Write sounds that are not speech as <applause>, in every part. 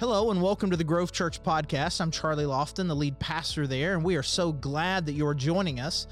Hello and welcome to the Grove Church Podcast. I'm Charlie Lofton, the lead pastor there, and we are so glad that you're joining us.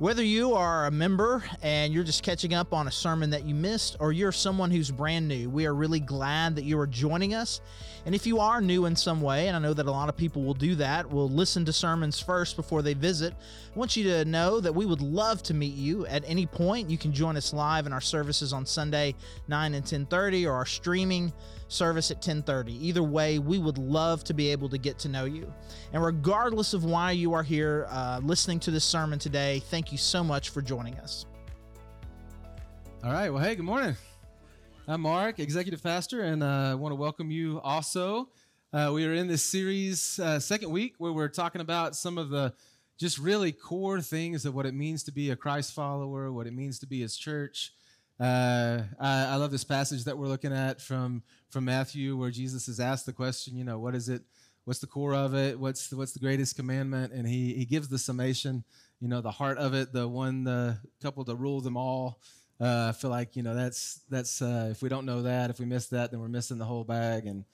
Whether you are a member and you're just catching up on a sermon that you missed, or you're someone who's brand new, we are really glad that you are joining us. And if you are new in some way, and I know that a lot of people will do that, will listen to sermons first before they visit, I want you to know that we would love to meet you at any point. You can join us live in our services on Sunday, 9 and 10:30, or our streaming service at 10:30. Either way, we would love to be able to get to know you. And regardless of why you are here uh, listening to this sermon today, thank you so much for joining us. All right. Well, hey, good morning. I'm Mark, executive pastor, and I uh, want to welcome you also. Uh, we are in this series, uh, second week, where we're talking about some of the just really core things of what it means to be a Christ follower, what it means to be His church. Uh, I, I, love this passage that we're looking at from from Matthew, where Jesus is asked the question, you know, what is it? What's the core of it? What's the, what's the greatest commandment? And he he gives the summation you know, the heart of it, the one, the couple to rule them all. Uh, I feel like you know that's that's uh, if we don't know that, if we miss that, then we're missing the whole bag. And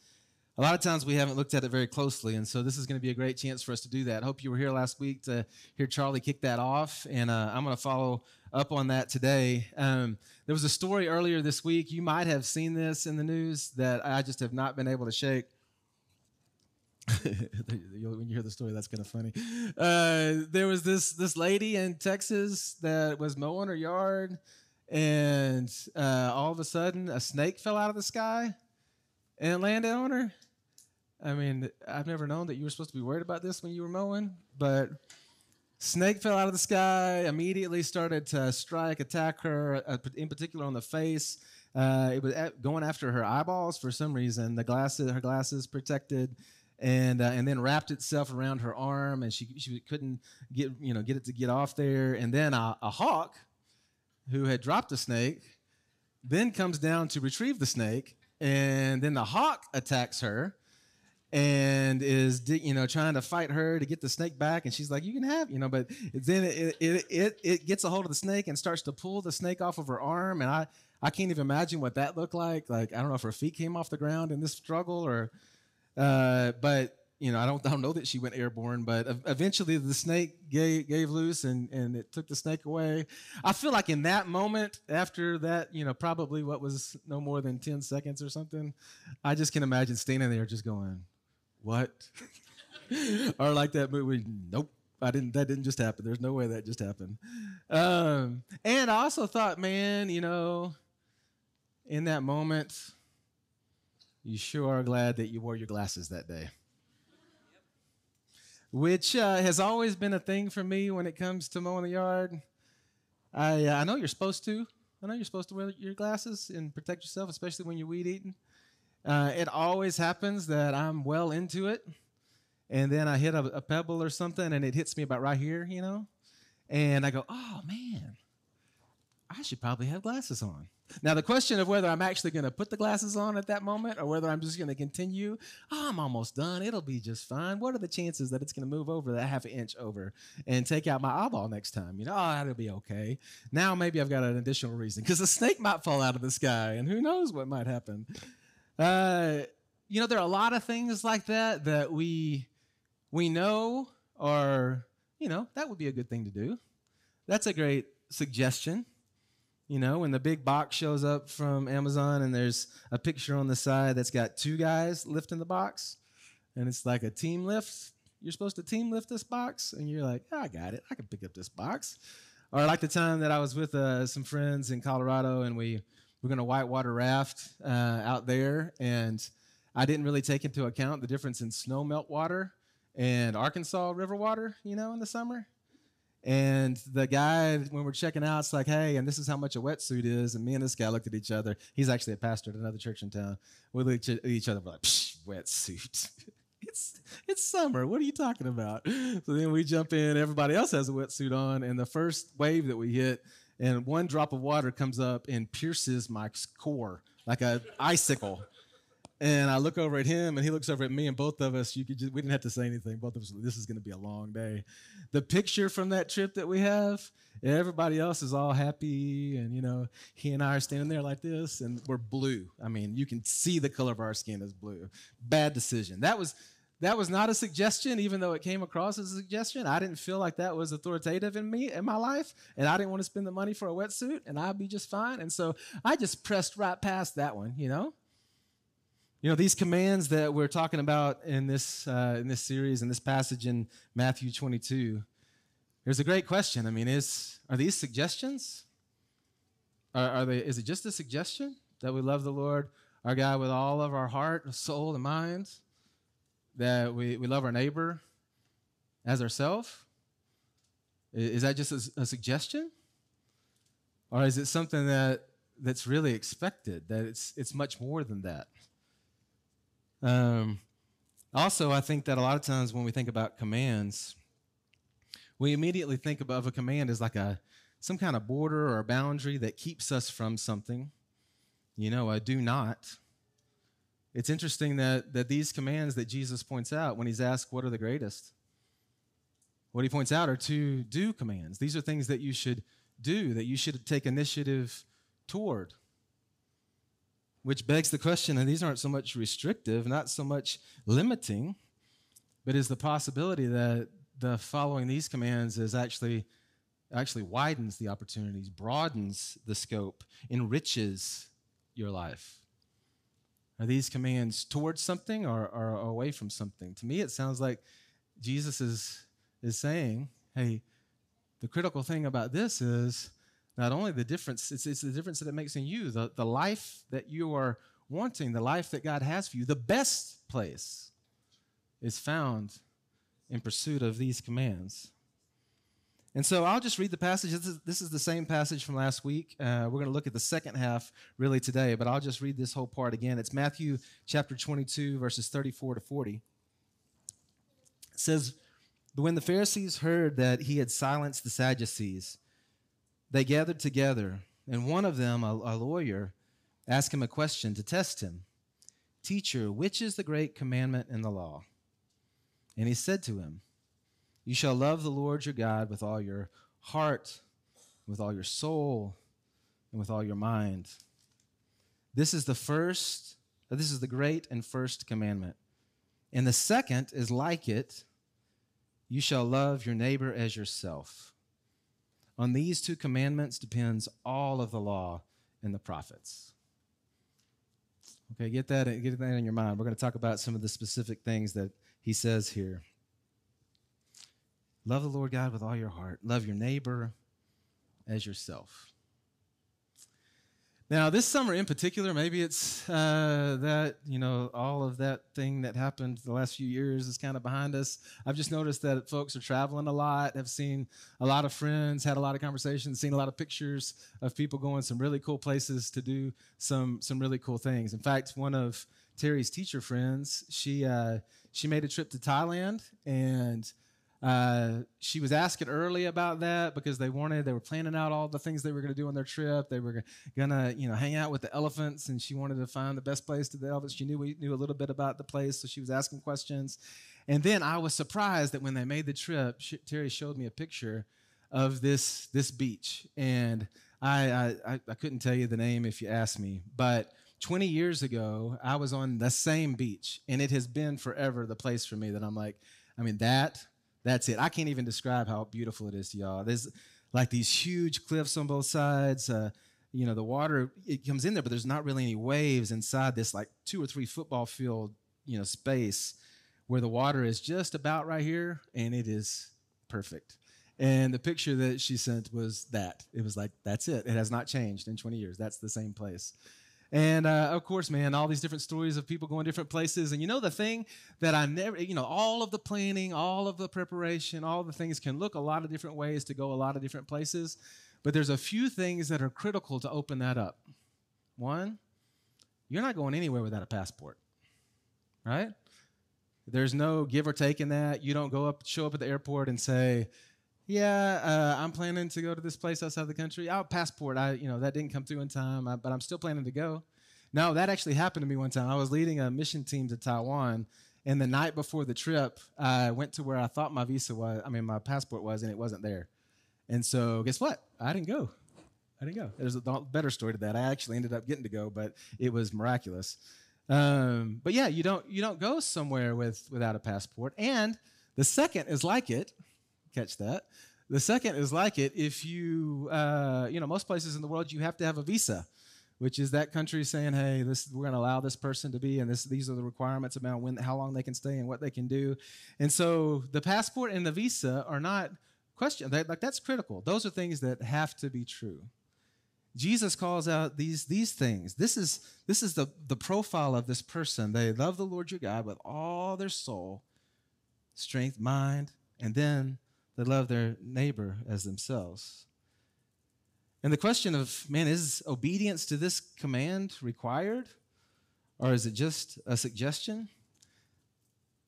a lot of times we haven't looked at it very closely, and so this is going to be a great chance for us to do that. I hope you were here last week to hear Charlie kick that off, and uh, I'm going to follow up on that today. Um, there was a story earlier this week. You might have seen this in the news that I just have not been able to shake. <laughs> when you hear the story, that's kind of funny. Uh, there was this this lady in Texas that was mowing her yard, and uh, all of a sudden, a snake fell out of the sky and landed on her. I mean, I've never known that you were supposed to be worried about this when you were mowing, but snake fell out of the sky. Immediately started to strike, attack her, uh, in particular on the face. Uh, it was going after her eyeballs for some reason. The glasses, her glasses protected and uh, and then wrapped itself around her arm, and she she couldn't get you know get it to get off there. And then a, a hawk, who had dropped the snake, then comes down to retrieve the snake, and then the hawk attacks her, and is you know trying to fight her to get the snake back, and she's like, "You can have you know," but then it it it, it gets a hold of the snake and starts to pull the snake off of her arm, and I. I can't even imagine what that looked like. Like I don't know if her feet came off the ground in this struggle or uh, but you know, I don't, I don't know that she went airborne, but eventually the snake gave, gave loose and, and it took the snake away. I feel like in that moment, after that, you know, probably what was no more than 10 seconds or something, I just can imagine standing there just going, what? <laughs> or like that movie, nope. I didn't. That didn't just happen. There's no way that just happened. Um, and I also thought, man, you know, in that moment, you sure are glad that you wore your glasses that day. Which uh, has always been a thing for me when it comes to mowing the yard. I, uh, I know you're supposed to. I know you're supposed to wear your glasses and protect yourself, especially when you're weed eating. Uh, it always happens that I'm well into it, and then I hit a, a pebble or something, and it hits me about right here, you know, and I go, "Oh man, I should probably have glasses on." Now, the question of whether I'm actually going to put the glasses on at that moment or whether I'm just going to continue, oh, I'm almost done. It'll be just fine. What are the chances that it's going to move over that half an inch over and take out my eyeball next time? You know, oh, that'll be okay. Now maybe I've got an additional reason because a snake might fall out of the sky and who knows what might happen. Uh, you know, there are a lot of things like that that we we know are, you know, that would be a good thing to do. That's a great suggestion. You know, when the big box shows up from Amazon and there's a picture on the side that's got two guys lifting the box, and it's like a team lift. You're supposed to team lift this box, and you're like, oh, I got it. I can pick up this box. Or like the time that I was with uh, some friends in Colorado, and we were going to whitewater raft uh, out there, and I didn't really take into account the difference in snow melt water and Arkansas river water, you know, in the summer. And the guy, when we're checking out, it's like, hey, and this is how much a wetsuit is. And me and this guy looked at each other. He's actually a pastor at another church in town. We looked at each other, we're like, wetsuit. <laughs> it's it's summer. What are you talking about? So then we jump in. Everybody else has a wetsuit on, and the first wave that we hit, and one drop of water comes up and pierces my core like an icicle. and I look over at him, and he looks over at me, and both of us, you could just, we didn't have to say anything. Both of us, this is going to be a long day. The picture from that trip that we have, everybody else is all happy, and you know, he and I are standing there like this, and we're blue. I mean, you can see the color of our skin is blue. Bad decision. That was that was not a suggestion, even though it came across as a suggestion. I didn't feel like that was authoritative in me in my life, and I didn't want to spend the money for a wetsuit, and I'd be just fine. And so I just pressed right past that one, you know. You know these commands that we're talking about in this uh, in this series in this passage in Matthew 22. There's a great question. I mean, is are these suggestions? Are, are they? Is it just a suggestion that we love the Lord our God with all of our heart, soul, and mind? That we, we love our neighbor as ourselves? Is that just a, a, suggestion? Or is it something that, that's really expected, that it's, it's much more than that? Um, also, I think that a lot of times when we think about commands, we immediately think of a command as like a some kind of border or a boundary that keeps us from something. You know, a do not it's interesting that, that these commands that Jesus points out when he's asked, What are the greatest? What he points out are two do commands. These are things that you should do, that you should take initiative toward. Which begs the question, and these aren't so much restrictive, not so much limiting, but is the possibility that the following these commands is actually actually widens the opportunities, broadens the scope, enriches your life. Are these commands towards something or, or away from something? To me, it sounds like Jesus is, is saying, hey, the critical thing about this is not only the difference, it's, it's the difference that it makes in you, the, the life that you are wanting, the life that God has for you. The best place is found in pursuit of these commands. And so I'll just read the passage. This is, this is the same passage from last week. Uh, we're going to look at the second half really today, but I'll just read this whole part again. It's Matthew chapter 22, verses 34 to 40. It says, When the Pharisees heard that he had silenced the Sadducees, they gathered together, and one of them, a, a lawyer, asked him a question to test him Teacher, which is the great commandment in the law? And he said to him, you shall love the Lord your God with all your heart, with all your soul, and with all your mind. This is the first, this is the great and first commandment. And the second is like it you shall love your neighbor as yourself. On these two commandments depends all of the law and the prophets. Okay, get that, get that in your mind. We're going to talk about some of the specific things that he says here. Love the Lord God with all your heart. Love your neighbor as yourself. Now, this summer in particular, maybe it's uh, that, you know, all of that thing that happened the last few years is kind of behind us. I've just noticed that folks are traveling a lot, have seen a lot of friends, had a lot of conversations, seen a lot of pictures of people going some really cool places to do some, some really cool things. In fact, one of Terry's teacher friends, she, uh, she made a trip to Thailand and uh, she was asking early about that because they wanted, they were planning out all the things they were going to do on their trip. They were going to, you know, hang out with the elephants, and she wanted to find the best place to the elephants. She knew we knew a little bit about the place, so she was asking questions. And then I was surprised that when they made the trip, Terry showed me a picture of this this beach, and I, I I couldn't tell you the name if you asked me, but 20 years ago, I was on the same beach, and it has been forever the place for me that I'm like, I mean, that that's it. I can't even describe how beautiful it is to y'all. There's like these huge cliffs on both sides. Uh, you know, the water it comes in there, but there's not really any waves inside this like two or three football field, you know, space where the water is just about right here, and it is perfect. And the picture that she sent was that. It was like, that's it. It has not changed in 20 years. That's the same place. And uh, of course, man, all these different stories of people going different places. And you know, the thing that I never, you know, all of the planning, all of the preparation, all the things can look a lot of different ways to go a lot of different places. But there's a few things that are critical to open that up. One, you're not going anywhere without a passport, right? There's no give or take in that. You don't go up, show up at the airport and say, yeah, uh, I'm planning to go to this place outside the country. Our passport, I you know that didn't come through in time, I, but I'm still planning to go. No, that actually happened to me one time. I was leading a mission team to Taiwan, and the night before the trip, I went to where I thought my visa was, I mean, my passport was, and it wasn't there. And so, guess what? I didn't go. I didn't go. There's a better story to that. I actually ended up getting to go, but it was miraculous. Um, but yeah, you don't you don't go somewhere with without a passport. And the second is like it. Catch that. The second is like it. If you uh, you know most places in the world you have to have a visa, which is that country saying, hey, this we're going to allow this person to be, and this these are the requirements about when how long they can stay and what they can do. And so the passport and the visa are not question like that's critical. Those are things that have to be true. Jesus calls out these, these things. This is, this is the, the profile of this person. They love the Lord your God with all their soul, strength, mind, and then they love their neighbor as themselves. And the question of, man, is obedience to this command required? Or is it just a suggestion?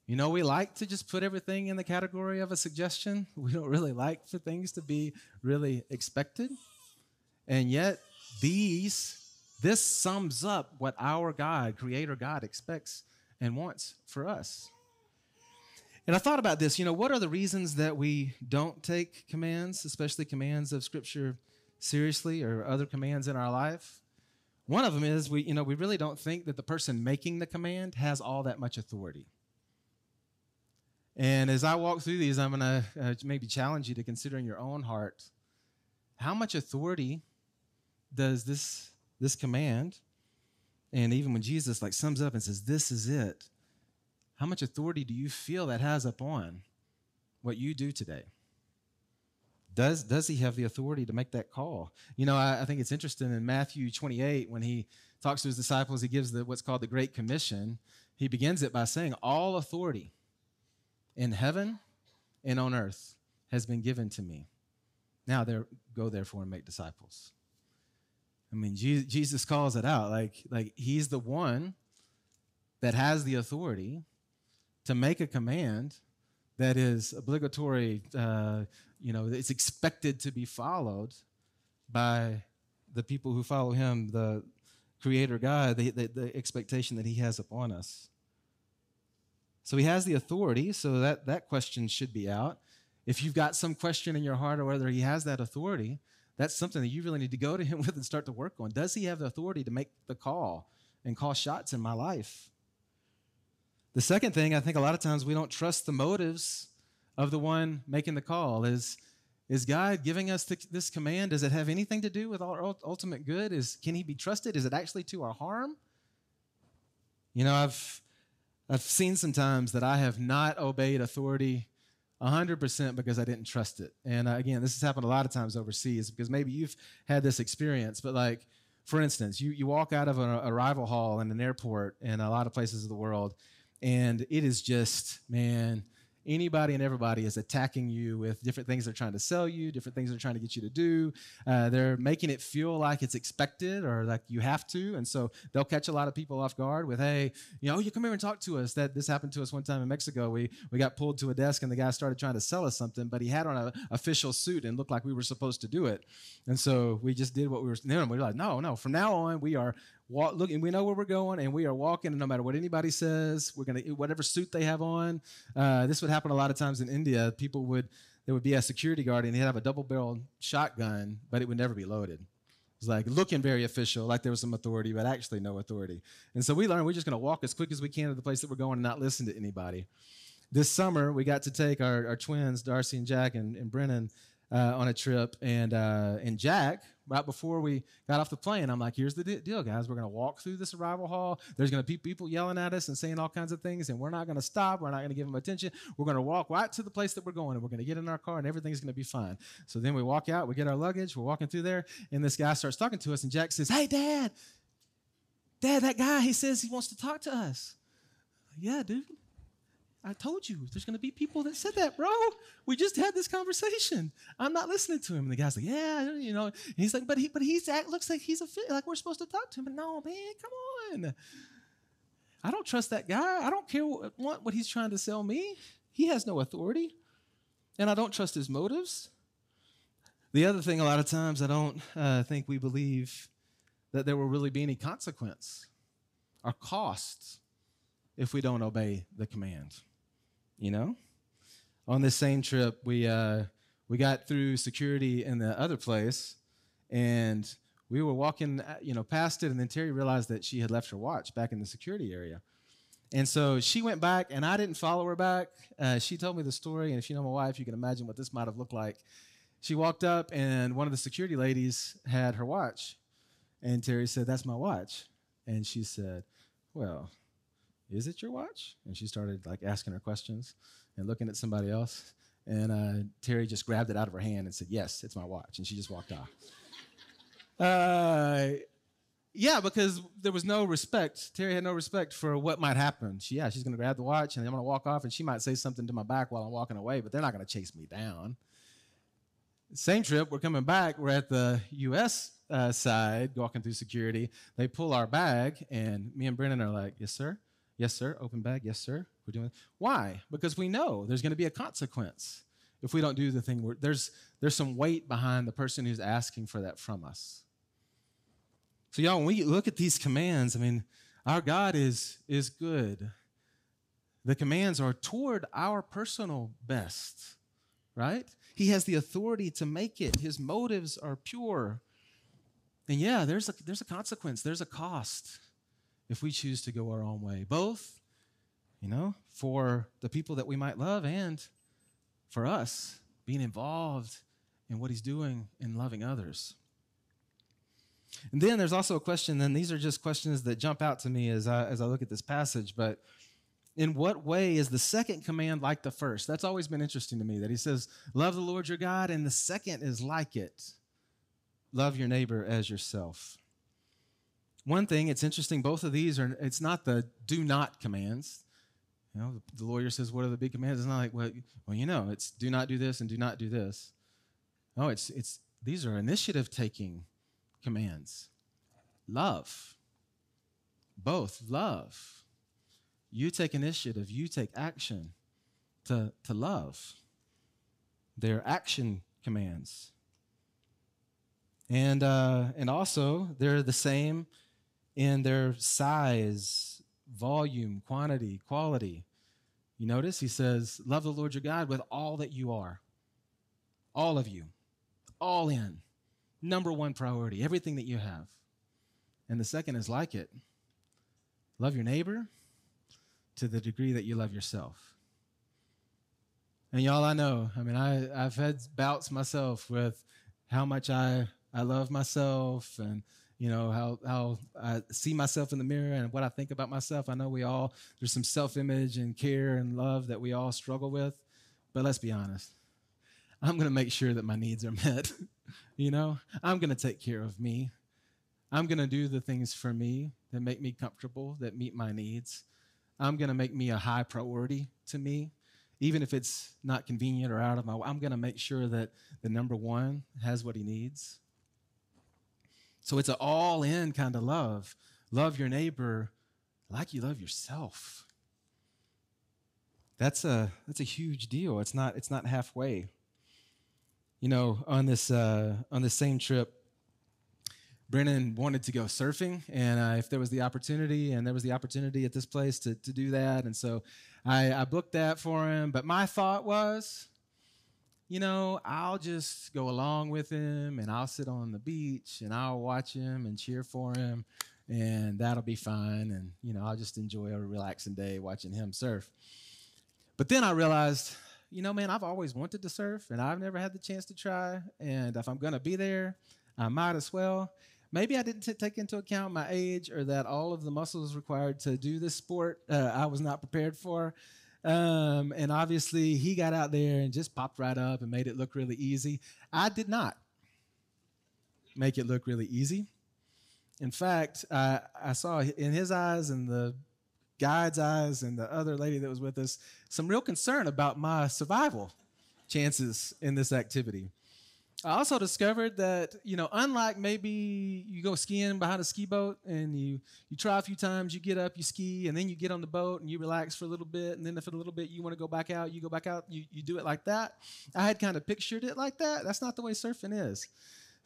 You know, we like to just put everything in the category of a suggestion. <laughs> We don't really like for things to be really expected. And yet, these, this sums up what our God, Creator God, expects and wants for us. And I thought about this, you know, what are the reasons that we don't take commands, especially commands of Scripture, seriously or other commands in our life? One of them is we, you know, we really don't think that the person making the command has all that much authority. And as I walk through these, I'm going to uh, maybe challenge you to consider in your own heart how much authority does this this command and even when jesus like sums up and says this is it how much authority do you feel that has upon what you do today? Does does he have the authority to make that call? You know i, I think it's interesting in matthew 28 when he talks to his disciples he gives the what's called the great commission. He begins it by saying all authority in heaven and on earth has been given to me. Now there go therefore and make disciples. I mean, Jesus calls it out. Like, like he's the one that has the authority to make a command that is obligatory, uh, you know, it's expected to be followed by the people who follow him, the creator God, the, the, the expectation that he has upon us. So he has the authority, so that, that question should be out. If you've got some question in your heart or whether he has that authority, that's something that you really need to go to him <laughs> with and start to work on. Does he have the authority to make the call and call shots in my life? The second thing, I think a lot of times we don't trust the motives of the one making the call. Is, is God giving us this command? Does it have anything to do with our ultimate good? Is, can he be trusted? Is it actually to our harm? You know, I've, I've seen sometimes that I have not obeyed authority 100% because I didn't trust it. And uh, again, this has happened a lot of times overseas because maybe you've had this experience, but like, for instance, you, you walk out of an arrival hall in an airport in a lot of places of the world, and it is just, man, anybody and everybody is attacking you with different things they're trying to sell you, different things they're trying to get you to do. Uh, they're making it feel like it's expected or like you have to. And so they'll catch a lot of people off guard with, hey, you know, you come here and talk to us. That this happened to us one time in Mexico. We we got pulled to a desk and the guy started trying to sell us something, but he had on an official suit and looked like we were supposed to do it. And so we just did what we were doing. We were like, no, no, from now on we are walk, look, and we know where we're going, and we are walking. And no matter what anybody says, we're gonna whatever suit they have on. Uh, this would happen a lot of times in India. People would there would be a security guard, and he'd have a double-barreled shotgun, but it would never be loaded. It was like looking very official, like there was some authority, but actually no authority. And so we learned we're just going to walk as quick as we can to the place that we're going and not listen to anybody. This summer, we got to take our, our twins, Darcy and Jack and, and Brennan, uh, on a trip, and uh, and Jack, right before we got off the plane, I'm like, "Here's the deal, guys. We're gonna walk through this arrival hall. There's gonna be people yelling at us and saying all kinds of things, and we're not gonna stop. We're not gonna give them attention. We're gonna walk right to the place that we're going, and we're gonna get in our car, and everything's gonna be fine." So then we walk out, we get our luggage, we're walking through there, and this guy starts talking to us, and Jack says, "Hey, Dad, Dad, that guy, he says he wants to talk to us." Yeah, dude. I told you, there's going to be people that said that, bro. We just had this conversation. I'm not listening to him. And the guy's like, yeah, you know. And he's like, but he, but he's act looks like he's a fit, like we're supposed to talk to him. But no, man, come on. I don't trust that guy. I don't care what, what, what he's trying to sell me. He has no authority, and I don't trust his motives. The other thing, a lot of times, I don't uh, think we believe that there will really be any consequence are costs if we don't obey the command. You know? On this same trip, we, uh, we got through security in the other place, and we were walking, uh, you know, past it, and then Terry realized that she had left her watch back in the security area. And so she went back, and I didn't follow her back. Uh, she told me the story, and if you know my wife, you can imagine what this might have looked like. She walked up, and one of the security ladies had her watch. And Terry said, That's my watch. And she said, Well, is it your watch? And she started like asking her questions and looking at somebody else. And uh, Terry just grabbed it out of her hand and said, Yes, it's my watch. And she just walked off. Uh, yeah, because there was no respect. Terry had no respect for what might happen. She, yeah, she's going to grab the watch and I'm going to walk off and she might say something to my back while I'm walking away, but they're not going to chase me down. Same trip, we're coming back. We're at the U.S. Uh, side, walking through security. They pull our bag, and me and Brennan are like, "Yes, sir. Yes, sir. Open bag. Yes, sir. We're doing." Why? Because we know there's going to be a consequence if we don't do the thing. there's there's some weight behind the person who's asking for that from us. So, y'all, when we look at these commands, I mean, our God is is good. The commands are toward our personal best, right? He has the authority to make it. His motives are pure. And yeah, there's a, there's a consequence, there's a cost if we choose to go our own way, both, you know, for the people that we might love and for us being involved in what he's doing in loving others. And then there's also a question, and these are just questions that jump out to me as I, as I look at this passage, but in what way is the second command like the first? That's always been interesting to me that he says, Love the Lord your God, and the second is like it love your neighbor as yourself. One thing, it's interesting, both of these are, it's not the do not commands. You know, the lawyer says, What are the big commands? It's not like, well, well, you know, it's do not do this and do not do this. No, it's, it's, these are initiative taking commands. Love. Both. Love you take initiative, you take action to, to love. They're action commands. And, uh, and also, they're the same in their size, volume, quantity, quality. You notice he says, Love the Lord your God with all that you are. All of you. All in. Number one priority, everything that you have. And the second is like it love your neighbor to the degree that you love yourself. And y'all, I know, I mean, I, I've had bouts myself with how much I, I love myself and, you know, how, how I see myself in the mirror and what I think about myself. I know we all, there's some self image and care and love that we all struggle with. But let's be honest, I'm going to make sure that my needs are <laughs> met. you know, I'm going to take care of me. I'm going to do the things for me that make me comfortable, that meet my needs. I'm going to make me a high priority to me. Even if it's not convenient or out of my way, I'm going to make sure that the number one has what he needs. So it's an all in kind of love. Love your neighbor like you love yourself. That's a, that's a huge deal. It's not, it's not halfway. You know, on this, uh, on this same trip, Brennan wanted to go surfing, and uh, if there was the opportunity, and there was the opportunity at this place to, to do that, and so I, I booked that for him. But my thought was, you know, I'll just go along with him, and I'll sit on the beach, and I'll watch him and cheer for him, and that'll be fine. And you know, I'll just enjoy a relaxing day watching him surf. But then I realized, you know, man, I've always wanted to surf, and I've never had the chance to try. And if I'm gonna be there, I might as well. Maybe I didn't t- take into account my age or that all of the muscles required to do this sport uh, I was not prepared for. Um, and obviously, he got out there and just popped right up and made it look really easy. I did not make it look really easy. In fact, uh, I saw in his eyes and the guide's eyes and the other lady that was with us some real concern about my survival chances in this activity. I also discovered that, you know, unlike maybe you go skiing behind a ski boat and you, you try a few times, you get up, you ski, and then you get on the boat and you relax for a little bit. And then if a little bit you want to go back out, you go back out, you, you do it like that. I had kind of pictured it like that. That's not the way surfing is.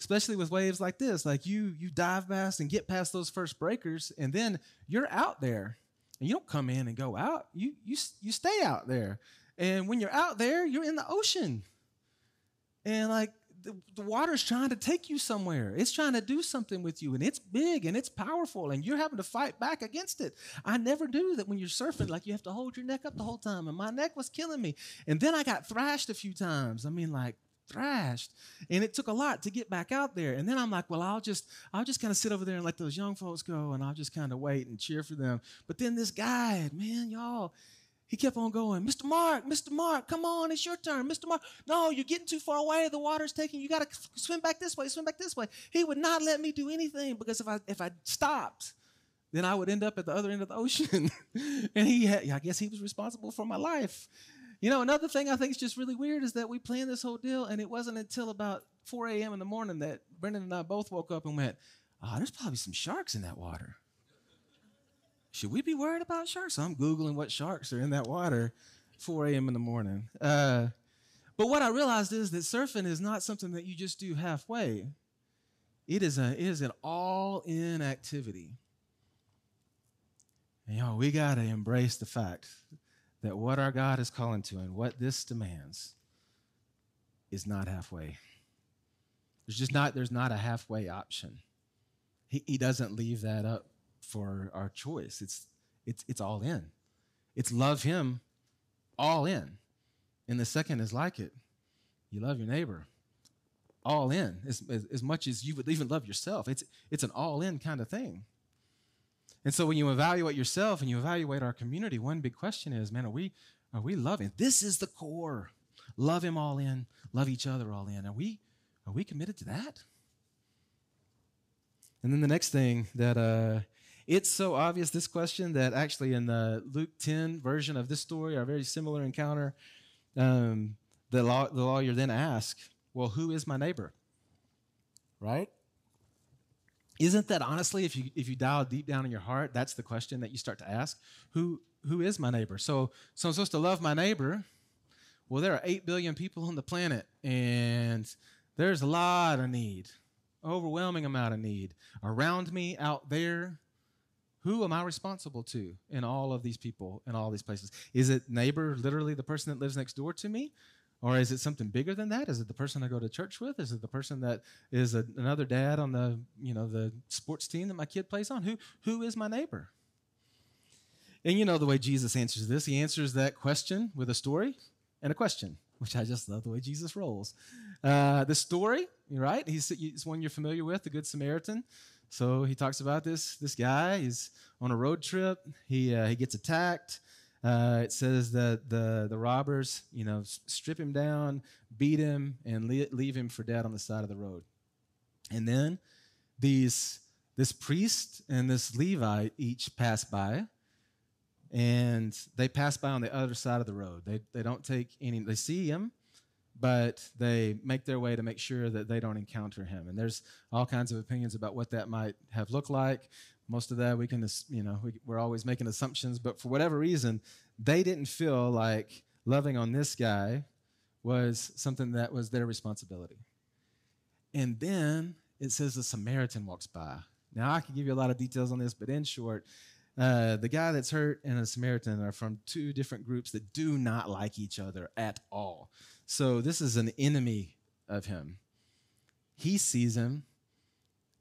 especially with waves like this. Like you you dive past and get past those first breakers, and then you're out there. And you don't come in and go out. You you you stay out there. And when you're out there, you're in the ocean. And like the, the water's trying to take you somewhere. It's trying to do something with you, and it's big and it's powerful, and you're having to fight back against it. I never do that when you're surfing. Like you have to hold your neck up the whole time, and my neck was killing me. And then I got thrashed a few times. I mean, like thrashed and it took a lot to get back out there and then i'm like well i'll just i'll just kind of sit over there and let those young folks go and i'll just kind of wait and cheer for them but then this guy man y'all he kept on going, Mr. Mark, Mr. Mark, come on, it's your turn. Mr. Mark, no, you're getting too far away. The water's taking you. got to swim back this way, swim back this way. He would not let me do anything because if I if I stopped, then I would end up at the other end of the <laughs> ocean. and he had, I guess he was responsible for my life. You know, another thing I think is just really weird is that we planned this whole deal, and it wasn't until about 4 a.m. in the morning that Brendan and I both woke up and went, oh, there's probably some sharks in that water should we be worried about sharks? So I'm Googling what sharks are in that water 4 a.m. in the morning. Uh, but what I realized is that surfing is not something that you just do halfway. It is, a, it is an all in activity. And y'all, we got to embrace the fact that what our God is calling to and what this demands is not halfway. There's just not, there's not a halfway option. He, he doesn't leave that up for our choice. It's it's it's all in. It's love him all in. And the second is like it. You love your neighbor all in as, as, as much as you would even love yourself. It's it's an all in kind of thing. And so when you evaluate yourself and you evaluate our community, one big question is, man, are we are we loving? This is the core. Love him all in, love each other all in. Are we are we committed to that? And then the next thing that uh, it's so obvious, this question, that actually in the Luke 10 version of this story, our very similar encounter, um, the, law, the lawyer then asks, Well, who is my neighbor? Right? Isn't that honestly, if you if you dial deep down in your heart, that's the question that you start to ask? Who who is my neighbor? So so I'm supposed to love my neighbor. Well, there are eight billion people on the planet, and there's a lot of need, overwhelming amount of need around me, out there, who am I responsible to in all of these people in all these places? Is it neighbor, literally the person that lives next door to me? Or is it something bigger than that? Is it the person I go to church with? Is it the person that is a, another dad on the, you know, the sports team that my kid plays on? Who, who is my neighbor? And you know the way Jesus answers this. He answers that question with a story and a question, which I just love the way Jesus rolls. Uh, the story, right? He's, he's one you're familiar with, the Good Samaritan. So he talks about this this guy. He's on a road trip. He uh, he gets attacked. Uh, it says that the the robbers, you know, strip him down, beat him, and leave him for dead on the side of the road. And then these this priest and this Levite each pass by, and they pass by on the other side of the road. They they don't take any. They see him, but they make their way to make sure that they don't encounter him. And there's all kinds of opinions about what that might have looked like. Most of that we can, you know, we, we're always making assumptions, but for whatever reason, they didn't feel like loving on this guy was something that was their responsibility. And then it says the Samaritan walks by. Now, I can give you a lot of details on this, but in short, uh, the guy that's hurt and a Samaritan are from two different groups that do not like each other at all. So this is an enemy of him. He sees him,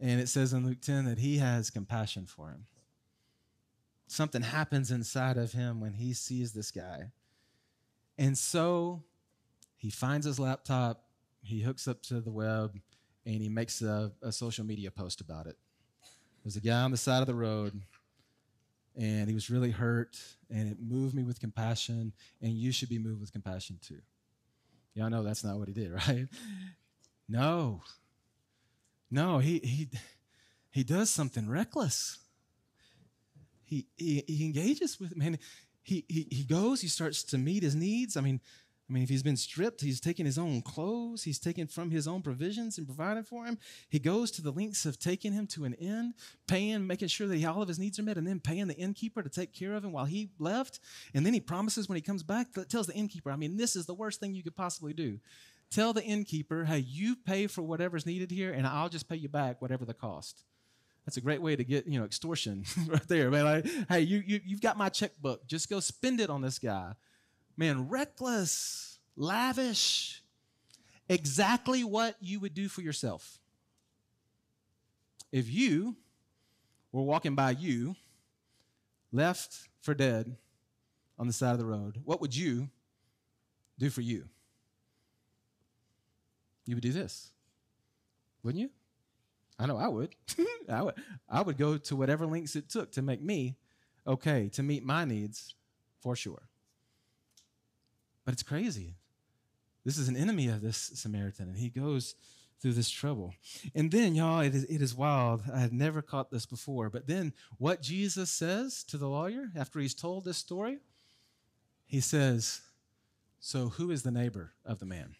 and it says in Luke 10 that he has compassion for him. Something happens inside of him when he sees this guy. And so he finds his laptop, he hooks up to the web, and he makes a, a social media post about it. There's a guy on the side of the road and he was really hurt and it moved me with compassion and you should be moved with compassion too Y'all know that's not what he did, <laughs> right? No. No, he he he does something reckless. He he, he engages with man. He, he he goes, he starts to meet his needs. I mean, I mean, if he's been stripped, he's taken his own clothes, he's taken from his own provisions and provided for him. He goes to the lengths of taking him to an inn, paying, making sure that he, all of his needs are met, and then paying the innkeeper to take care of him while he left. And then he promises when he comes back, tells the innkeeper, I mean, this is the worst thing you could possibly do. tell the innkeeper, hey, you pay for whatever's needed here, and I'll just pay you back whatever the cost. That's a great way to get, you know, extortion <laughs> right there. Man, like, hey, you, you, you've got my checkbook. Just go spend it on this guy. Man, reckless, lavish, exactly what you would do for yourself. If you were walking by you, left for dead on the side of the road, what would you do for you? You would do this, wouldn't you? I know I would. <laughs> I would. I would go to whatever lengths it took to make me okay to meet my needs, for sure. But it's crazy. This is an enemy of this Samaritan, and he goes through this trouble. And then, y'all, it is, it is wild. I had never caught this before. But then, what Jesus says to the lawyer after he's told this story, he says, So, who is the neighbor of the man?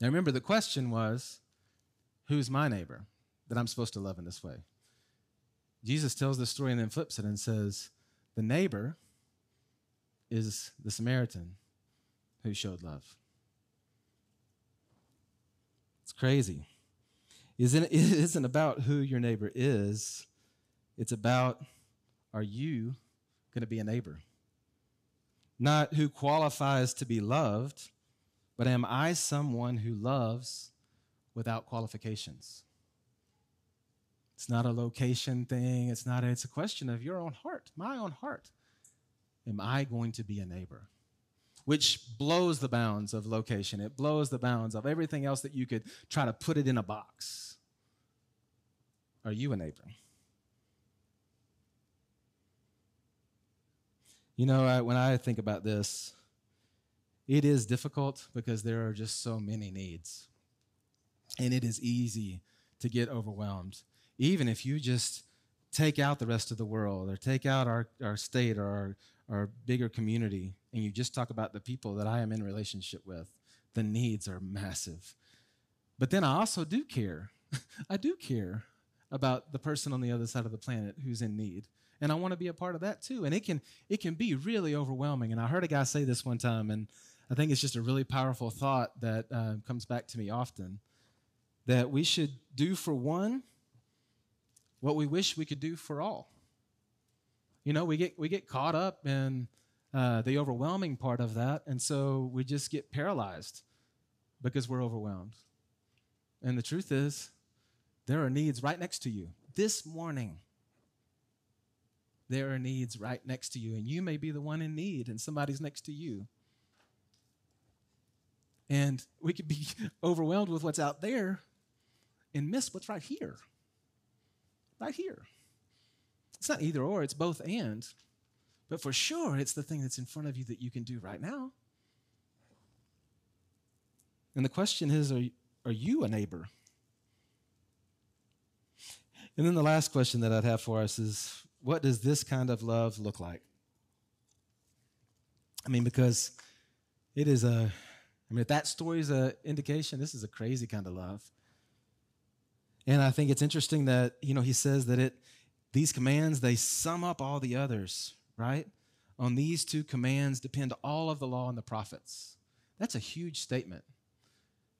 Now, remember, the question was, Who's my neighbor that I'm supposed to love in this way? Jesus tells this story and then flips it and says, The neighbor is the Samaritan who showed love. It's crazy. Isn't <laughs> it isn't about who your neighbor is. It's about are you going to be a neighbor? Not who qualifies to be loved, but am I someone who loves without qualifications. It's not a location thing. It's not, a, it's a question of your own heart, my own heart. Am I going to be a neighbor? Which blows the bounds of location. It blows the bounds of everything else that you could try to put it in a box. Are you a neighbor? You know, I, when I think about this, it is difficult because there are just so many needs. And it is easy to get overwhelmed. Even if you just take out the rest of the world or take out our, our state or our, our bigger community and you just talk about the people that I am in relationship with, the needs are massive. But then I also do care. <laughs> I do care about the person on the other side of the planet who's in need. And I want to be a part of that too. And it can it can be really overwhelming. And I heard a guy say this one time, and I think it's just a really powerful thought that uh, comes back to me often that we should do for one what we wish we could do for all. You know, we get we get caught up in uh, the overwhelming part of that, and so we just get paralyzed because we're overwhelmed. And the truth is, there are needs right next to you. This morning, there are needs right next to you, and you may be the one in need, and somebody's next to you. And we could be <laughs> overwhelmed with what's out there and miss what's right here. Right here. It's not either or, it's both and. But for sure, it's the thing that's in front of you that you can do right now. And the question is are, are you a neighbor? And then the last question that I'd have for us is what does this kind of love look like? I mean, because it is a, I mean, if that story is an indication, this is a crazy kind of love. And I think it's interesting that, you know, he says that it these commands they sum up all the others, right? On these two commands depend all of the law and the prophets. That's a huge statement.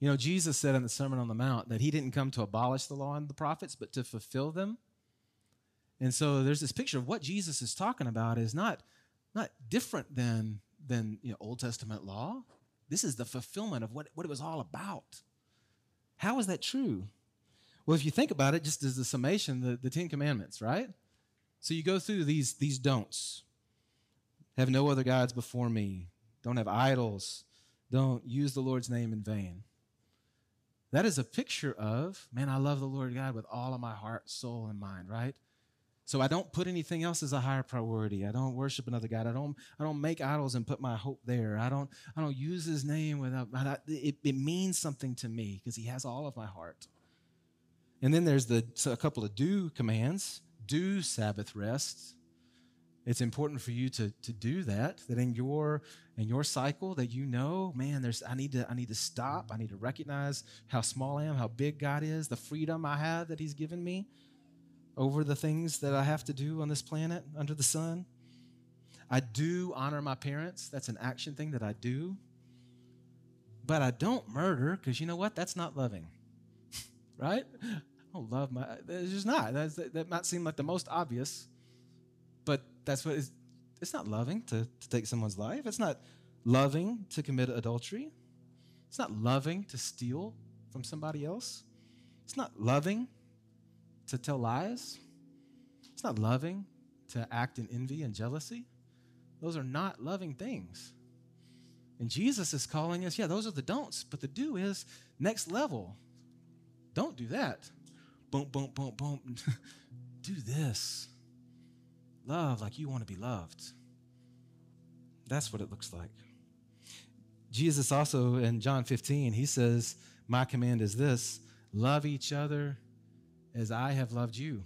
You know, Jesus said in the Sermon on the Mount that he didn't come to abolish the law and the prophets, but to fulfill them. And so there's this picture of what Jesus is talking about is not, not different than, than you know, Old Testament law. This is the fulfillment of what, what it was all about. How is that true? Well, if you think about it, just as a summation, the, the Ten Commandments, right? So you go through these, these don'ts. Have no other gods before me. Don't have idols. Don't use the Lord's name in vain. That is a picture of, man, I love the Lord God with all of my heart, soul, and mind, right? So I don't put anything else as a higher priority. I don't worship another God. I don't. I don't make idols and put my hope there. I don't. I don't use His name without. It, it means something to me because He has all of my heart. And then there's the so a couple of do commands. Do Sabbath rest. It's important for you to, to do that, that in your in your cycle that you know, man, there's I need to I need to stop. I need to recognize how small I am, how big God is, the freedom I have that He's given me over the things that I have to do on this planet under the sun. I do honor my parents. That's an action thing that I do. but I don't murder because you know what? That's not loving, <laughs> right? Don't love my. Uh, it's just not. That's, that might seem like the most obvious, but that's what is. it's. It's not loving to, to take someone's life. It's not loving to commit adultery. It's not loving to steal from somebody else. It's not loving to tell lies. It's not loving to act in envy and jealousy. Those are not loving things. And Jesus is calling us, yeah, those are the don'ts, but the do is next level. Don't do that. Boom, boom, boom, boom. do this. Love like you want to be loved. That's what it looks like. Jesus also in John 15, he says, My command is this love each other as I have loved you.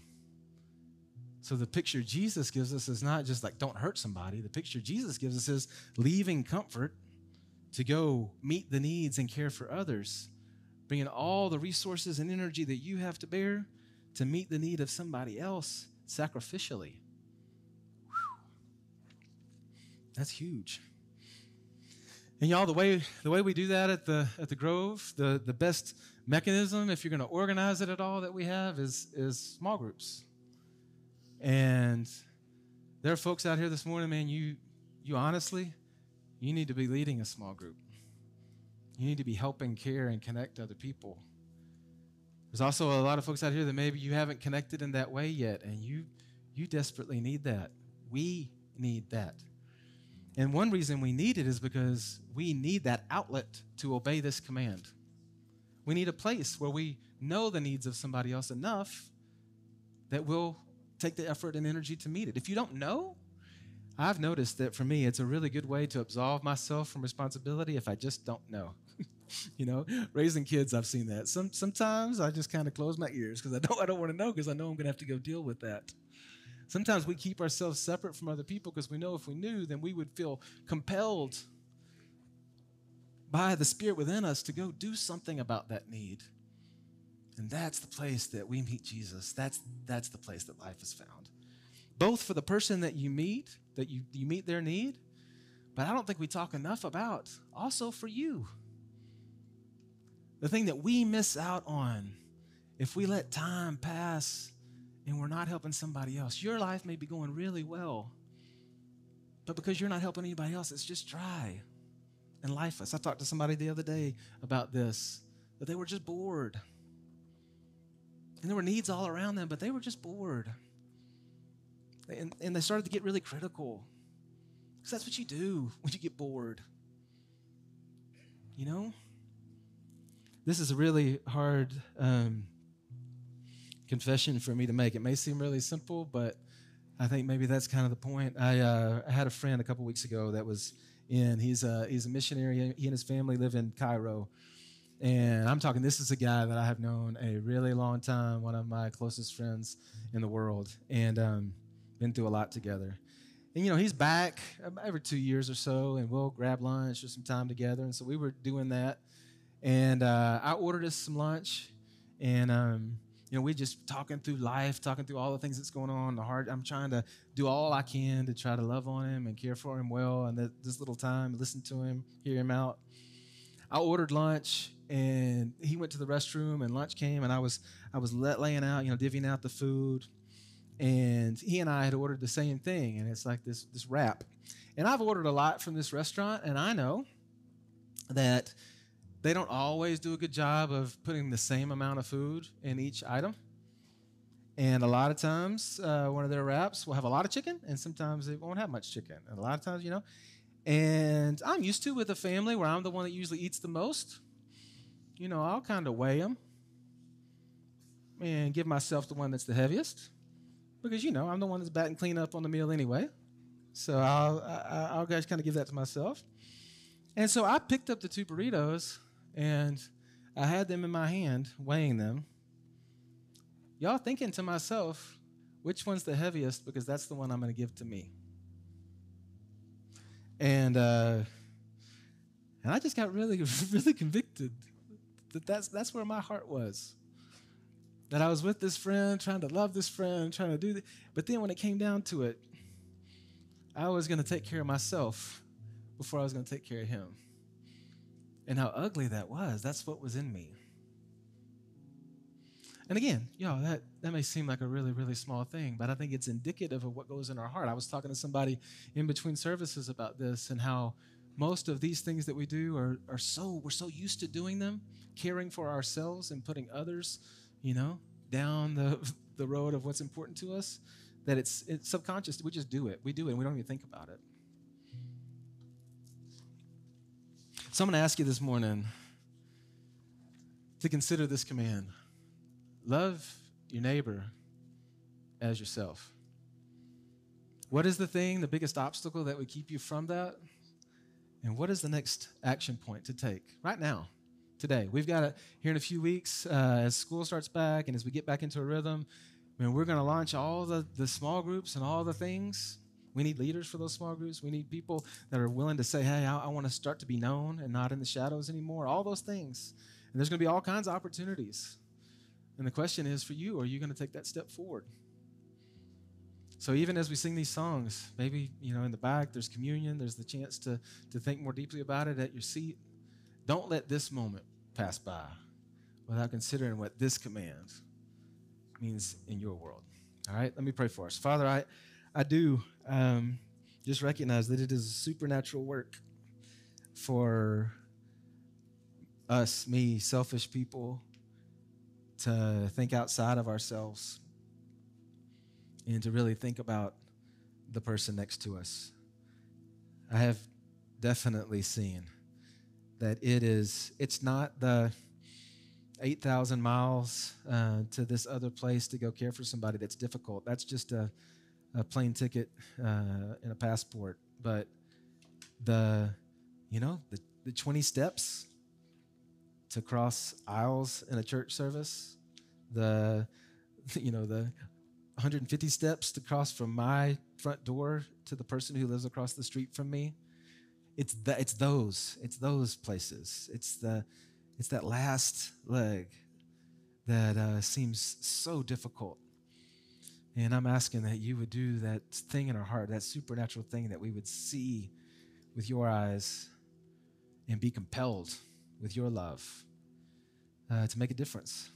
So the picture Jesus gives us is not just like don't hurt somebody. The picture Jesus gives us is leaving comfort to go meet the needs and care for others, bringing all the resources and energy that you have to bear to meet the need of somebody else sacrificially. Whew. That's huge. And y'all, the way the way we do that at the at the Grove, the, the best mechanism, if you're going to organize it at all, that we have is is small groups. And there are folks out here this morning, man. You you honestly you need to be leading a small group. You need to be helping care and connect other people. There's also a lot of folks out here that maybe you haven't connected in that way yet, and you you desperately need that. We need that. And one reason we need it is because we need that outlet to obey this command. We need a place where we know the needs of somebody else enough that we'll take the effort and energy to meet it. If you don't know, I've noticed that for me, it's a really good way to absolve myself from responsibility if I just don't know. <laughs> you know, raising kids, I've seen that. Some sometimes I just kind of close my ears because I don't I don't want to know because I know I'm going to have to go deal with that. Sometimes we keep ourselves separate from other people because we know if we knew, then we would feel compelled by the Spirit within us to go do something about that need. And that's the place that we meet Jesus. That's that's the place that life is found. Both for the person that you meet that you, you meet their need, but I don't think we talk enough about also for you. The thing that we miss out on if we let time pass and we're not helping somebody else. Your life may be going really well, but because you're not helping anybody else, it's just dry and lifeless. I talked to somebody the other day about this, that they were just bored. And there were needs all around them, but they were just bored. And, and they started to get really critical. Because that's what you do when you get bored. You know? This is a really hard um, confession for me to make. It may seem really simple, but I think maybe that's kind of the point. I, uh, I had a friend a couple weeks ago that was in, he's a, he's a missionary. He and his family live in Cairo. And I'm talking, this is a guy that I have known a really long time, one of my closest friends in the world. And um, been through a lot together. And you know, he's back every two years or so, and we'll grab lunch or some time together. And so we were doing that. And uh, I ordered us some lunch, and um, you know, we're just talking through life, talking through all the things that's going on. The heart, I'm trying to do all I can to try to love on him and care for him well. And that, this little time, listen to him, hear him out. I ordered lunch, and he went to the restroom, and lunch came, and I was I was laying out, you know, divvying out the food and he and I had ordered the same thing, and it's like this this wrap. And I've ordered a lot from this restaurant, and I know that they don't always do a good job of putting the same amount of food in each item. And a lot of times, uh, one of their wraps will have a lot of chicken, and sometimes it won't have much chicken. And a lot of times, you know, and I'm used to with a family where I'm the one that usually eats the most. You know, I'll kind of weigh them and give myself the one that's the heaviest because you know I'm the one that's batting clean up on the meal anyway. So I'll I, will guys kind of give that to myself. And so I picked up the two burritos and I had them in my hand, weighing them. Y'all thinking to myself, which one's the heaviest? Because that's the one I'm going to give to me. And uh, and I just got really, <laughs> really convicted that that's that's where my heart was that I was with this friend, trying to love this friend, trying to do that. But then when it came down to it, I was going to take care of myself before I was going to take care of him. And how ugly that was. That's what was in me. And again, y'all, that, that may seem like a really, really small thing, but I think it's indicative of what goes in our heart. I was talking to somebody in between services about this and how most of these things that we do are, are so, we're so used to doing them, caring for ourselves and putting others, you know, down the, <laughs> the road of what's important to us, that it's, it's subconscious. We just do it. We do it and we don't even think about it. So I'm going to ask you this morning to consider this command love your neighbor as yourself. What is the thing, the biggest obstacle that would keep you from that? And what is the next action point to take right now, today? We've got it here in a few weeks uh, as school starts back and as we get back into a rhythm. I mean, we're going to launch all the, the small groups and all the things. We need leaders for those small groups. We need people that are willing to say, hey, I, I want to start to be known and not in the shadows anymore. All those things. And there's going to be all kinds of opportunities. And the question is for you, are you going to take that step forward? So even as we sing these songs, maybe, you know, in the back there's communion, there's the chance to, to think more deeply about it at your seat. Don't let this moment pass by without considering what this command means in your world. All right, let me pray for us. Father, I, I do um, just recognize that it is a supernatural work for us, me, selfish people, to think outside of ourselves and to really think about the person next to us. I have definitely seen that it is, it's not the 8,000 miles uh, to this other place to go care for somebody that's difficult. That's just a, a plane ticket uh, and a passport. But the, you know, the, the 20 steps to cross aisles in a church service, the <laughs> you know the 150 steps to cross from my front door to the person who lives across the street from me. It's that it's those it's those places. It's the it's that last leg that uh, seems so difficult. And I'm asking that you would do that thing in our heart, that supernatural thing that we would see with your eyes and be compelled with your love uh, to make a difference.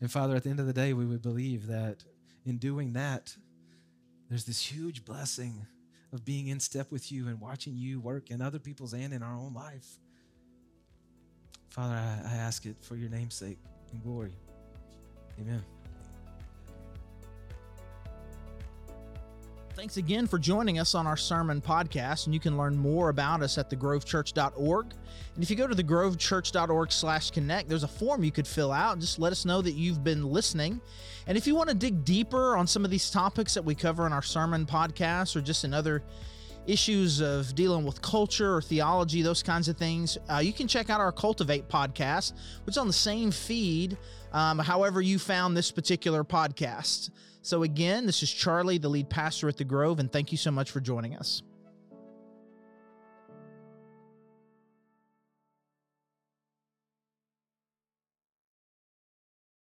And Father, at the end of the day, we would believe that in doing that, there's this huge blessing of being in step with you and watching you work in other people's and in our own life. Father, I, I ask it for your namesake and glory. Amen. Thanks again for joining us on our sermon podcast, and you can learn more about us at thegrovechurch.org. And if you go to thegrovechurch.org/connect, there's a form you could fill out. Just let us know that you've been listening. And if you want to dig deeper on some of these topics that we cover in our sermon podcast, or just in other issues of dealing with culture or theology, those kinds of things, uh, you can check out our Cultivate podcast, which is on the same feed, um, however you found this particular podcast. So, again, this is Charlie, the lead pastor at The Grove, and thank you so much for joining us.